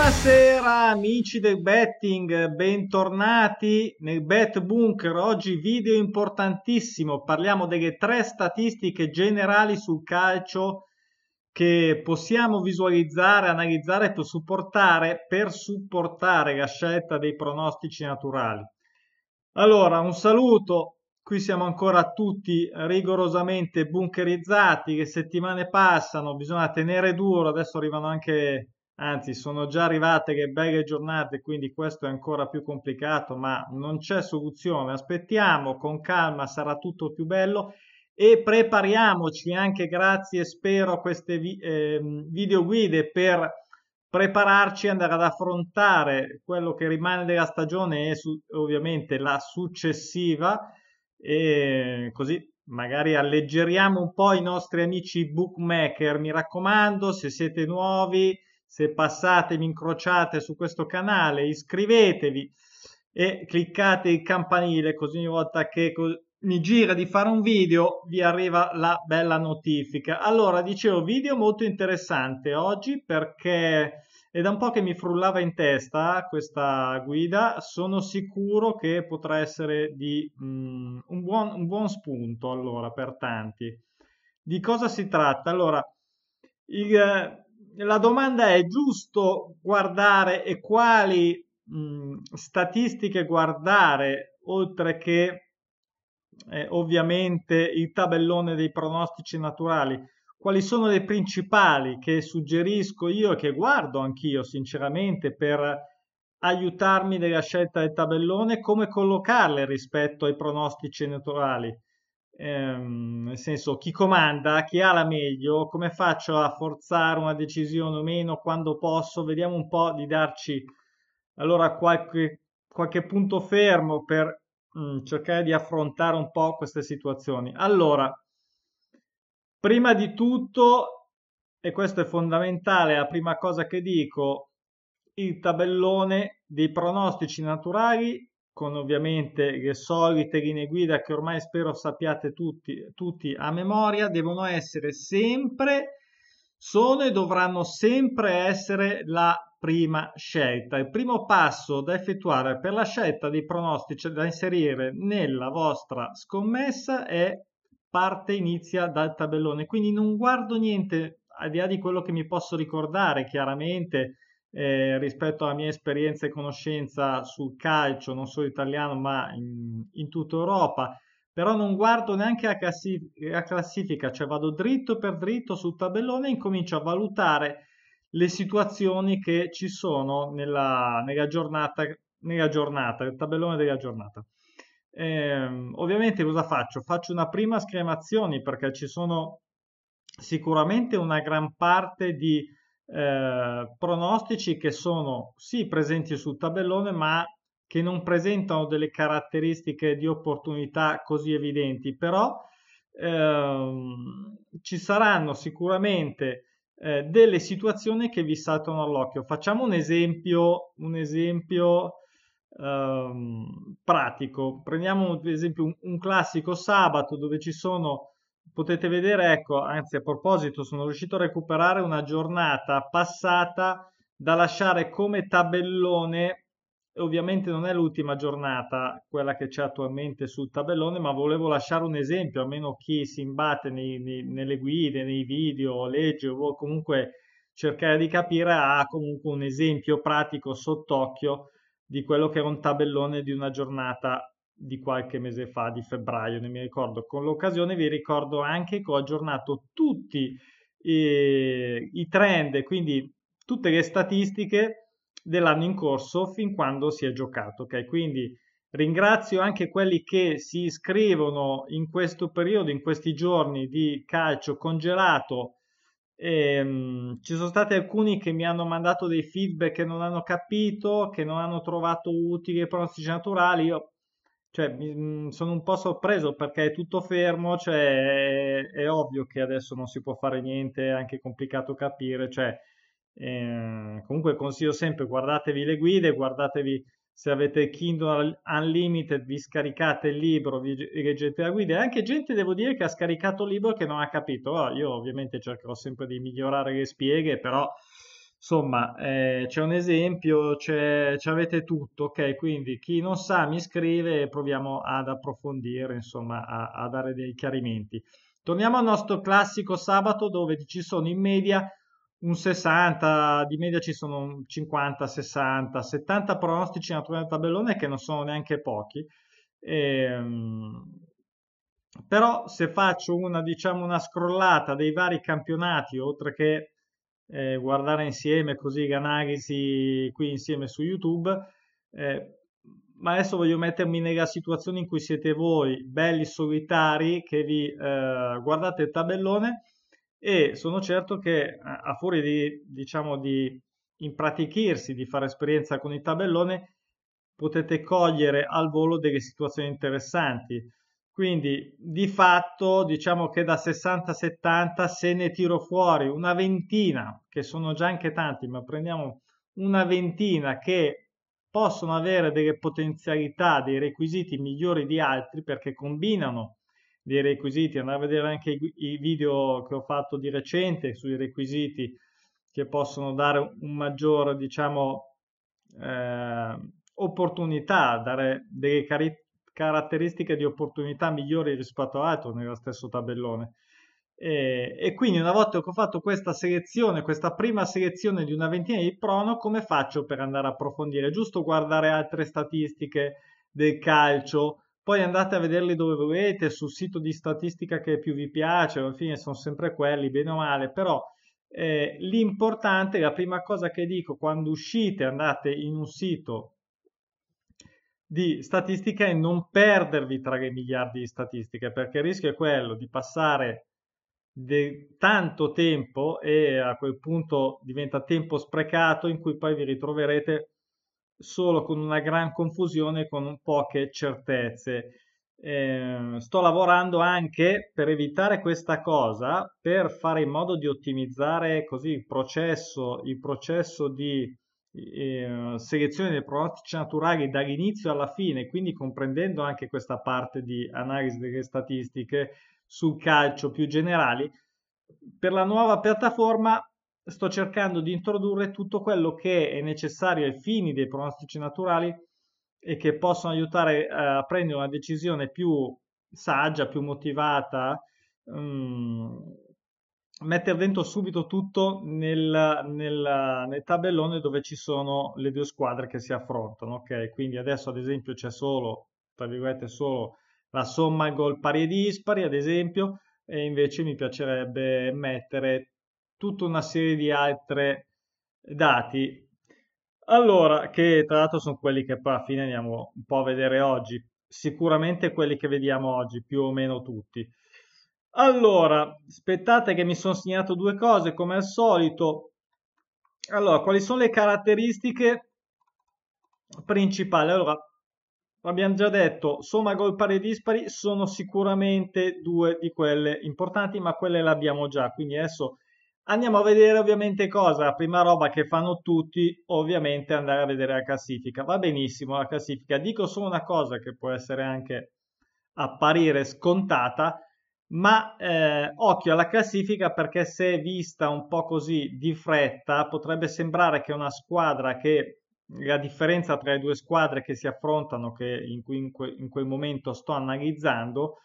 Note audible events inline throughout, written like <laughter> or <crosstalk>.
Buonasera amici del betting, bentornati nel Bet Bunker. Oggi video importantissimo, parliamo delle tre statistiche generali sul calcio che possiamo visualizzare, analizzare per supportare, per supportare la scelta dei pronostici naturali. Allora, un saluto, qui siamo ancora tutti rigorosamente bunkerizzati, le settimane passano, bisogna tenere duro, adesso arrivano anche anzi sono già arrivate le belle giornate, quindi questo è ancora più complicato, ma non c'è soluzione. Aspettiamo, con calma sarà tutto più bello e prepariamoci anche grazie, spero, a queste vi- eh, video guide per prepararci ad andare ad affrontare quello che rimane della stagione e su- ovviamente la successiva e così magari alleggeriamo un po' i nostri amici bookmaker. Mi raccomando, se siete nuovi se passate, mi incrociate su questo canale, iscrivetevi e cliccate il campanile così ogni volta che mi gira di fare un video vi arriva la bella notifica. Allora, dicevo, video molto interessante oggi perché è da un po' che mi frullava in testa questa guida, sono sicuro che potrà essere di mm, un, buon, un buon spunto allora per tanti. Di cosa si tratta? Allora, il, la domanda è giusto guardare e quali mh, statistiche guardare oltre che eh, ovviamente il tabellone dei pronostici naturali? Quali sono le principali che suggerisco io e che guardo anch'io sinceramente per aiutarmi nella scelta del tabellone? Come collocarle rispetto ai pronostici naturali ehm, nel senso chi comanda, chi ha la meglio, come faccio a forzare una decisione o meno quando posso, vediamo un po' di darci allora qualche, qualche punto fermo per mh, mm, cercare di affrontare un po' queste situazioni. Allora, prima di tutto, e questo è fondamentale, la prima cosa che dico, il tabellone dei pronostici naturali con ovviamente le solite linee guida che ormai spero sappiate tutti, tutti a memoria, devono essere sempre, sono e dovranno sempre essere la prima scelta. Il primo passo da effettuare per la scelta dei pronostici da inserire nella vostra scommessa è parte inizia dal tabellone. Quindi non guardo niente al di là di quello che mi posso ricordare chiaramente eh, rispetto alla mia esperienza e conoscenza sul calcio, non solo italiano ma in, in tutta Europa, però non guardo neanche la, classif- la classifica, cioè vado dritto per dritto sul tabellone e incomincio a valutare le situazioni che ci sono nella, nella giornata, nella giornata, il tabellone della giornata. Eh, ovviamente cosa faccio? Faccio una prima scremazione perché ci sono sicuramente una gran parte di eh, pronostici che sono sì presenti sul tabellone, ma che non presentano delle caratteristiche di opportunità così evidenti, però ehm, ci saranno sicuramente eh, delle situazioni che vi saltano all'occhio. Facciamo un esempio, un esempio ehm, pratico. Prendiamo ad esempio un, un classico sabato dove ci sono potete vedere, ecco, anzi a proposito, sono riuscito a recuperare una giornata passata da lasciare come tabellone. Ovviamente non è l'ultima giornata quella che c'è attualmente sul tabellone, ma volevo lasciare un esempio, almeno chi si imbatte nei, nei, nelle guide, nei video, legge o comunque cercare di capire ha comunque un esempio pratico sott'occhio di quello che era un tabellone di una giornata di qualche mese fa, di febbraio, ne mi ricordo. Con l'occasione vi ricordo anche che ho aggiornato tutti eh, i trend, quindi tutte le statistiche dell'anno in corso fin quando si è giocato. Ok, quindi ringrazio anche quelli che si iscrivono in questo periodo, in questi giorni di calcio congelato. Ehm, ci sono stati alcuni che mi hanno mandato dei feedback che non hanno capito, che non hanno trovato utili i pronostici naturali. Io cioè, mi, mm, sono un po' sorpreso perché è tutto fermo, cioè, è, è, ovvio che adesso non si può fare niente, è anche complicato capire, cioè, eh, comunque consiglio sempre, guardatevi le guide, guardatevi se avete Kindle Unlimited, vi scaricate il libro, vi leggete la guida, e anche gente, devo dire, che ha scaricato il libro che non ha capito, oh, io ovviamente cercherò sempre di migliorare le spieghe, però insomma, eh, c'è un esempio, c'è, avete tutto, ok? Quindi chi non sa mi scrive e proviamo ad approfondire, insomma, a, a dare dei chiarimenti. Torniamo al nostro classico sabato dove ci sono in media un 60, di media ci sono 50, 60, 70 pronostici naturali del tabellone che non sono neanche pochi. Ehm, però se faccio una, diciamo, una scrollata dei vari campionati, oltre che eh, guardare insieme così analisi qui insieme su YouTube, eh, ma adesso voglio mettermi nella situazione in cui siete voi, belli solitari, che vi eh, guardate il tabellone e sono certo che a fuori di, diciamo, di impratichirsi, di fare esperienza con il tabellone, potete cogliere al volo delle situazioni interessanti. Quindi di fatto diciamo che da 60 a 70 se ne tiro fuori una ventina, che sono già anche tanti, ma prendiamo una ventina che possono avere delle potenzialità, dei requisiti migliori di altri perché combinano dei requisiti, andare a vedere anche i, video che ho fatto di recente sui requisiti che possono dare un maggiore, diciamo, eh, opportunità, dare delle caratteristiche di opportunità migliori rispetto all'altro nello stesso tabellone. E, e, quindi una volta che ho fatto questa selezione, questa prima selezione di una ventina di prono, come faccio per andare a approfondire? Giusto guardare altre statistiche del calcio, poi andate a vederli dove volete, sul sito di statistica che più vi piace, alla fine sono sempre quelli, bene o male, però eh, l'importante, la prima cosa che dico quando uscite, andate in un sito di statistica è non perdervi tra le miliardi di statistiche, perché il rischio è quello di passare tanto tempo e a quel punto diventa tempo sprecato in cui poi vi ritroverete solo con una gran confusione, con poche certezze. Eh, sto lavorando anche per evitare questa cosa, per fare in modo di ottimizzare così il processo, il processo di eh, selezione dei pronostici naturali dall'inizio alla fine, quindi comprendendo anche questa parte di analisi delle statistiche sul calcio più generali. Per la nuova piattaforma sto cercando di introdurre tutto quello che è necessario ai fini dei pronostici naturali e che possono aiutare eh, a prendere una decisione più saggia, più motivata, um, mettere dentro subito tutto nel, nel, nel, tabellone dove ci sono le due squadre che si affrontano. Ok, quindi adesso ad esempio c'è solo, tra virgolette, solo la somma gol pari e dispari, ad esempio, e invece mi piacerebbe mettere tutta una serie di altri dati. Allora, che tra l'altro sono quelli che poi alla fine andiamo un po' a vedere oggi, sicuramente quelli che vediamo oggi, più o meno tutti. Allora, aspettate che mi sono segnato due cose come al solito. Allora, quali sono le caratteristiche principali? Allora, abbiamo già detto, somma gol pari e dispari sono sicuramente due di quelle importanti, ma quelle le abbiamo già, quindi adesso Andiamo a vedere ovviamente cosa, la prima roba che fanno tutti, ovviamente andare a vedere la classifica. Va benissimo la classifica, dico solo una cosa che può essere anche apparire scontata, ma eh, occhio alla classifica perché se vista un po' così di fretta potrebbe sembrare che una squadra che la differenza tra le due squadre che si affrontano, che in, cui in, que, in quel momento sto analizzando,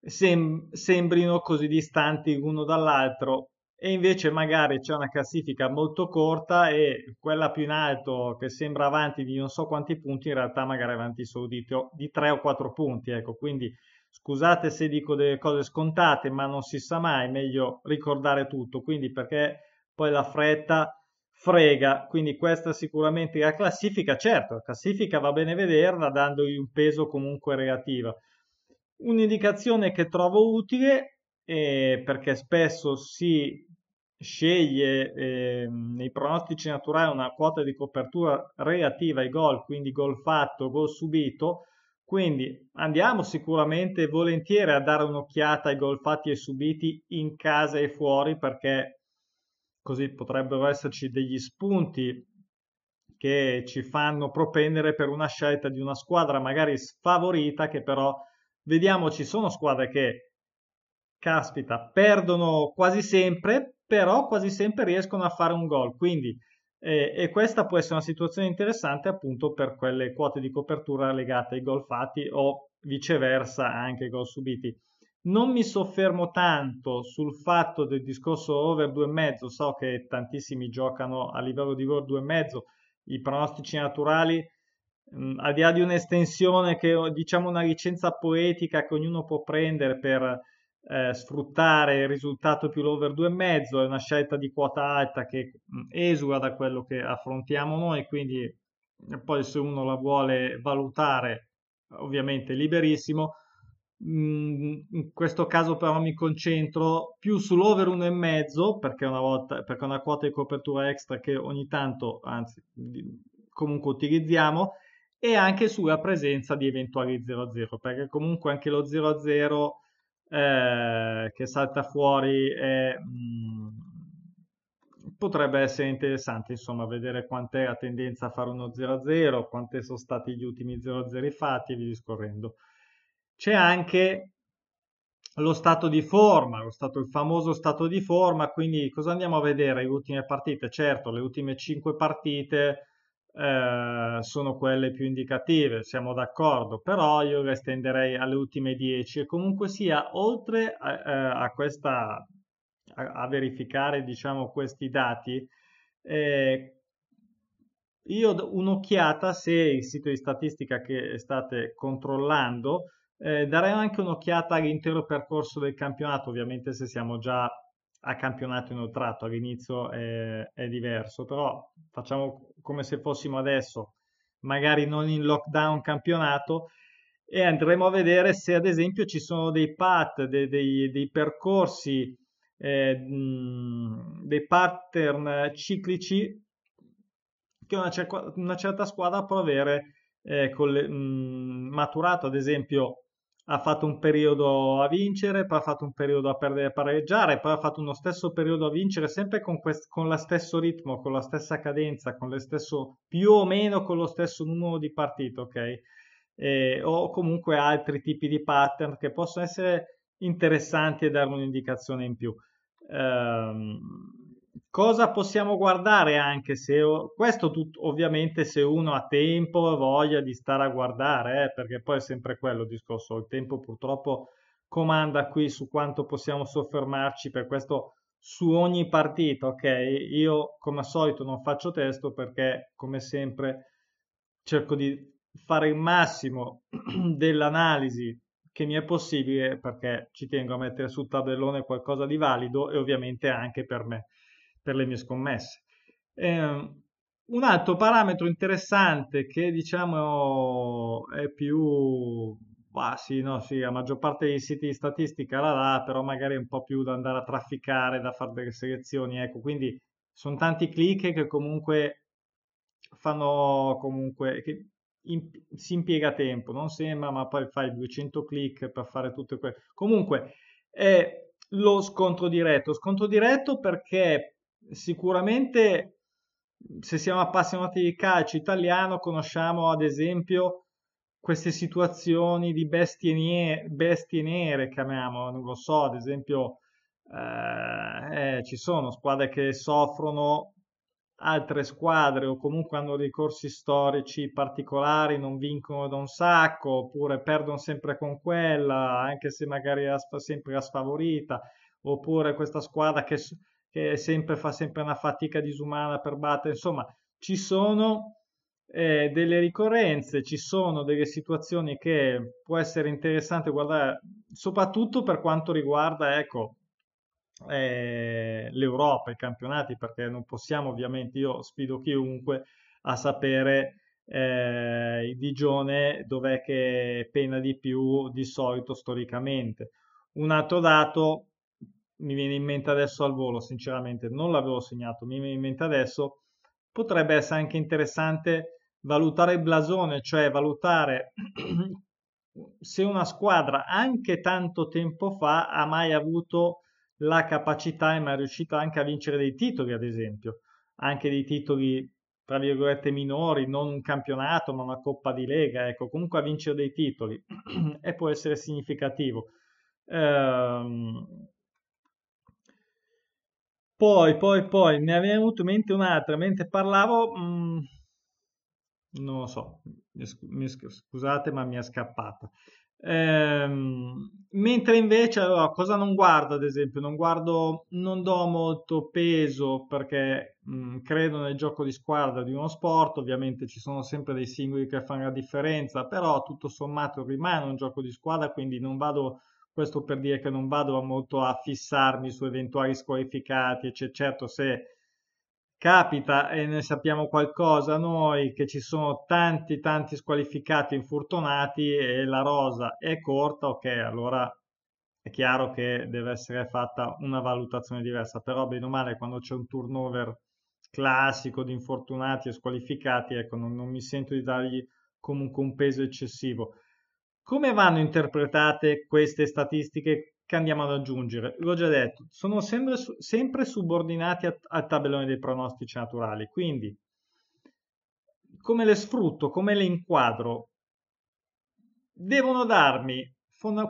sem- sembrino così distanti l'uno dall'altro e invece magari c'è una classifica molto corta e quella più in alto che sembra avanti di non so quanti punti, in realtà magari avanti solo di, di 3 o 4 punti. Ecco, quindi scusate se dico delle cose scontate, ma non si sa mai, meglio ricordare tutto. Quindi perché poi la fretta frega, quindi questa sicuramente la classifica. Certo, la classifica va bene vederla dandogli un peso comunque relativo. Un'indicazione che trovo utile eh, perché spesso si sceglie eh, nei pronostici naturali una quota di copertura relativa ai gol, quindi gol fatto, gol subito. Quindi andiamo sicuramente volentieri a dare un'occhiata ai gol fatti e subiti in casa e fuori perché così potrebbero esserci degli spunti che ci fanno propendere per una scelta di una squadra magari sfavorita che però vediamo ci sono squadre che caspita perdono quasi sempre però quasi sempre riescono a fare un gol. Quindi E, e, questa può essere una situazione interessante appunto per quelle quote di copertura legate ai gol fatti o viceversa anche ai gol subiti. Non mi soffermo tanto sul fatto del discorso over 2,5, so che tantissimi giocano a livello di over 2,5, i pronostici naturali, mh, mm, al di là di un'estensione che diciamo una licenza poetica che ognuno può prendere per eh, sfruttare il risultato più l'over 2,5, è una scelta di quota alta che mm, esula da quello che affrontiamo noi, quindi poi se uno la vuole valutare ovviamente liberissimo. Mm, in questo caso però mi concentro più sull'over 1,5 perché, una volta, perché è una quota di copertura extra che ogni tanto, anzi comunque utilizziamo e anche sulla presenza di eventuali 0-0 perché comunque anche lo 0-0 eh, che salta fuori è, mm, potrebbe essere interessante insomma vedere quant'è la tendenza a fare uno 0-0 quanti sono stati gli ultimi 0-0 fatti e via discorrendo c'è anche lo stato di forma, lo stato, il famoso stato di forma, quindi cosa andiamo a vedere? Le ultime partite? Certo, le ultime 5 partite eh, sono quelle più indicative, siamo d'accordo, però io le estenderei alle ultime 10 e comunque sia, oltre a, eh, a questa, a, a, verificare diciamo questi dati, eh, io un'occhiata se il sito di statistica che state controllando eh, darei anche un'occhiata all'intero percorso del campionato, ovviamente se siamo già a campionato inoltrato, all'inizio è, è diverso, però facciamo come se fossimo adesso, magari non in lockdown campionato, e andremo a vedere se ad esempio ci sono dei path, dei, dei, dei percorsi, eh, dei pattern ciclici che una, cer- una certa squadra può avere eh, le, mh, maturato, ad esempio ha fatto un periodo a vincere, poi ha fatto un periodo a perdere e pareggiare, poi ha fatto uno stesso periodo a vincere, sempre con, quest- con lo stesso ritmo, con la stessa cadenza, con lo stesso, più o meno con lo stesso numero di partite, ok? E, o comunque altri tipi di pattern che possono essere interessanti e dare un'indicazione in più. Ehm, Cosa possiamo guardare anche se questo tutto, ovviamente se uno ha tempo e voglia di stare a guardare, eh, perché poi è sempre quello il discorso, il tempo purtroppo comanda qui su quanto possiamo soffermarci per questo su ogni partita, ok? Io come al solito non faccio testo perché come sempre cerco di fare il massimo <clears throat> dell'analisi che mi è possibile perché ci tengo a mettere sul tabellone qualcosa di valido e ovviamente anche per me per le mie scommesse. Eh, un altro parametro interessante che diciamo è più, bah, sì, no, sì, la maggior parte dei siti di statistica la dà, però magari è un po' più da andare a trafficare, da fare delle selezioni, ecco, quindi sono tanti click che comunque fanno comunque, che in, si impiega tempo, non sembra, ma poi fai 200 click per fare tutte quelle. Comunque è lo scontro diretto, scontro diretto perché sicuramente se siamo appassionati di calcio italiano conosciamo ad esempio queste situazioni di bestie, nie- bestie nere, chiamiamo, non lo so, ad esempio eh, eh, ci sono squadre che soffrono altre squadre o comunque hanno dei corsi storici particolari, non vincono da un sacco oppure perdono sempre con quella, anche se magari è sempre la sfavorita, oppure questa squadra che che sempre, fa sempre una fatica disumana per battere, insomma ci sono eh, delle ricorrenze, ci sono delle situazioni che può essere interessante guardare, soprattutto per quanto riguarda ecco, eh, l'Europa, i campionati, perché non possiamo ovviamente, io sfido chiunque a sapere eh, il Digione dov'è che pena di più di solito storicamente. Un altro dato mi viene in mente adesso al volo, sinceramente non l'avevo segnato, mi viene in mente adesso, potrebbe essere anche interessante valutare il blasone, cioè valutare <clears throat> se una squadra anche tanto tempo fa ha mai avuto la capacità e mai riuscito anche a vincere dei titoli, ad esempio, anche dei titoli tra virgolette minori, non un campionato, ma una coppa di lega, ecco, comunque a vincere dei titoli. <clears throat> E può essere significativo. Ehm, Poi, poi, poi, ne avevo avuto in mente un'altra, mentre parlavo, mh, mm, non lo so, mi, scusate ma mi è scappata. Ehm, mentre invece, allora, cosa non guardo ad esempio? Non guardo, non do molto peso perché mh, mm, credo nel gioco di squadra di uno sport, ovviamente ci sono sempre dei singoli che fanno la differenza, però tutto sommato rimane un gioco di squadra, quindi non vado, questo per dire che non vado molto a fissarmi su eventuali squalificati, eccetera. Certo, se Capita e ne sappiamo qualcosa noi che ci sono tanti tanti squalificati infortunati e la rosa è corta, ok, allora è chiaro che deve essere fatta una valutazione diversa, però bene o male quando c'è un turnover classico di infortunati e squalificati, ecco, non, non mi sento di dargli comunque un peso eccessivo. Come vanno interpretate queste statistiche che andiamo ad aggiungere. L'ho già detto, sono sempre, sempre subordinati al tabellone dei pronostici naturali, quindi come le sfrutto, come le inquadro, devono darmi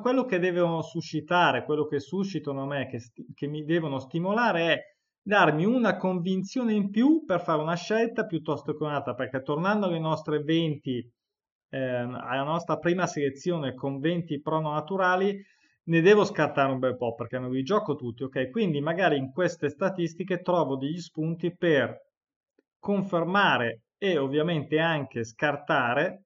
quello che devono suscitare, quello che suscitano a me, che, che mi devono stimolare è darmi una convinzione in più per fare una scelta piuttosto che un'altra, perché tornando alle nostre 20, eh, alla nostra prima selezione con 20 prono naturali, ne devo scartare un bel po' perché non li gioco tutti, ok? Quindi magari in queste statistiche trovo degli spunti per confermare e ovviamente anche scartare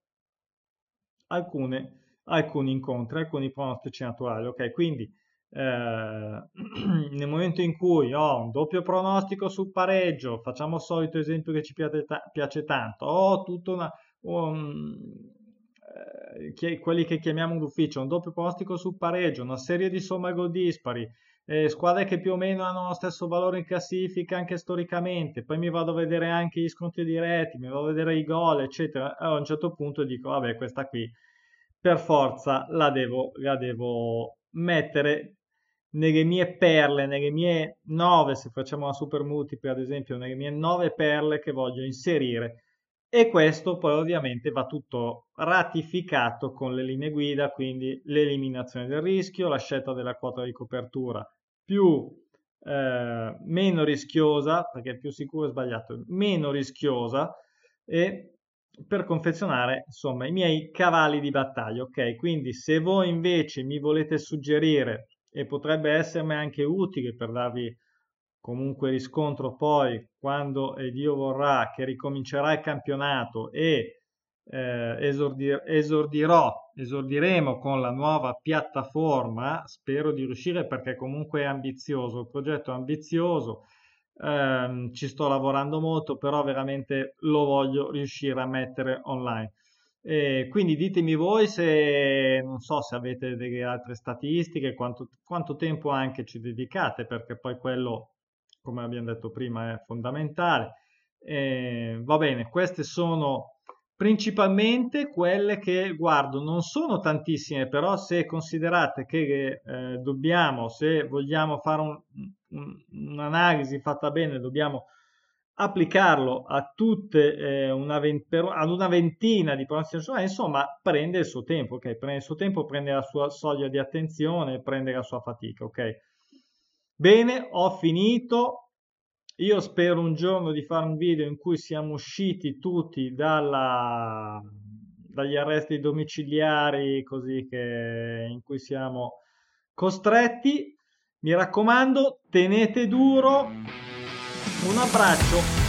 alcune, alcuni incontri, alcuni pronostici naturali, ok? Quindi eh, <clears throat> nel momento in cui ho un doppio pronostico sul pareggio, facciamo il solito esempio che ci piace, piace tanto, ho tutta una... Um, eh, quelli che chiamiamo d'ufficio, un doppio pronostico sul pareggio, una serie di somma gol dispari, eh, squadre che più o meno hanno lo stesso valore in classifica anche storicamente, poi mi vado a vedere anche gli scontri diretti, mi vado a vedere i gol, eccetera, e a un certo punto dico, vabbè, questa qui per forza la devo, la devo mettere nelle mie perle, nelle mie nove, se facciamo una super multipla ad esempio, nelle mie nove perle che voglio inserire e questo poi ovviamente va tutto ratificato con le linee guida, quindi l'eliminazione del rischio, la scelta della quota di copertura più eh, meno rischiosa, perché più sicuro è sbagliato, meno rischiosa e per confezionare insomma i miei cavalli di battaglia, ok? Quindi se voi invece mi volete suggerire e potrebbe essermi anche utile per darvi comunque riscontro poi quando Dio vorrà che ricomincerà il campionato e eh, esordir- esordirò, esordiremo con la nuova piattaforma, spero di riuscire perché comunque è ambizioso, il progetto è ambizioso, ehm, ci sto lavorando molto, però veramente lo voglio riuscire a mettere online. E quindi ditemi voi se non so se avete delle altre statistiche, quanto, quanto tempo anche ci dedicate, perché poi quello come abbiamo detto prima, è fondamentale. Eh, va bene, queste sono principalmente quelle che guardo, non sono tantissime, però se considerate che eh, dobbiamo, se vogliamo fare un, un, un'analisi fatta bene, dobbiamo applicarlo a tutte eh, una per, ad una ventina di pronostici insomma prende il suo tempo, ok? Prende il suo tempo, prende la sua soglia di attenzione, prende la sua fatica, ok? Bene, ho finito. Io spero un giorno di fare un video in cui siamo usciti tutti dalla, dagli arresti domiciliari, così che in cui siamo costretti. Mi raccomando, tenete duro. Un abbraccio.